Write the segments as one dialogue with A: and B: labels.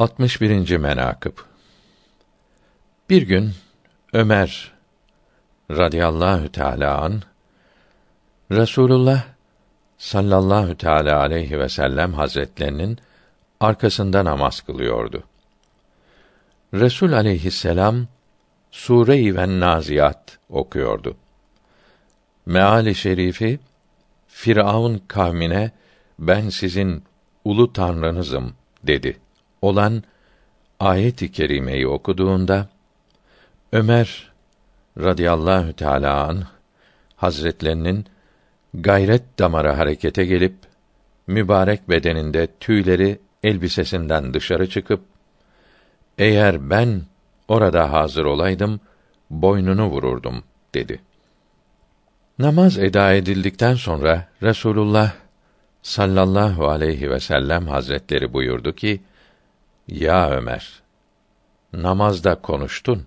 A: 61. menakıb Bir gün Ömer radıyallahu teala an Resulullah sallallahu teala aleyhi ve sellem hazretlerinin arkasında namaz kılıyordu. Resul aleyhisselam Sure-i ve Naziyat okuyordu. Meali şerifi Firavun kavmine ben sizin ulu tanrınızım dedi. Olan ayet-i kerimeyi okuduğunda Ömer radıyallahu teala an hazretlerinin gayret damarı harekete gelip mübarek bedeninde tüyleri elbisesinden dışarı çıkıp eğer ben orada hazır olaydım boynunu vururdum dedi. Namaz eda edildikten sonra Resulullah sallallahu aleyhi ve sellem hazretleri buyurdu ki: Ya Ömer, namazda konuştun.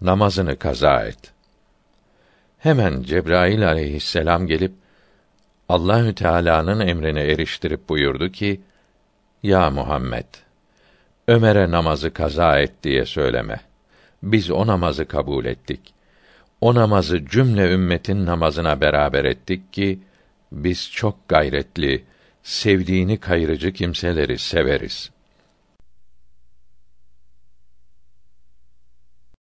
A: Namazını kaza et. Hemen Cebrail aleyhisselam gelip Allahü Teala'nın emrine eriştirip buyurdu ki: Ya Muhammed, Ömer'e namazı kaza et diye söyleme. Biz o namazı kabul ettik. O namazı cümle ümmetin namazına beraber ettik ki biz çok gayretli, sevdiğini kayırıcı kimseleri severiz.''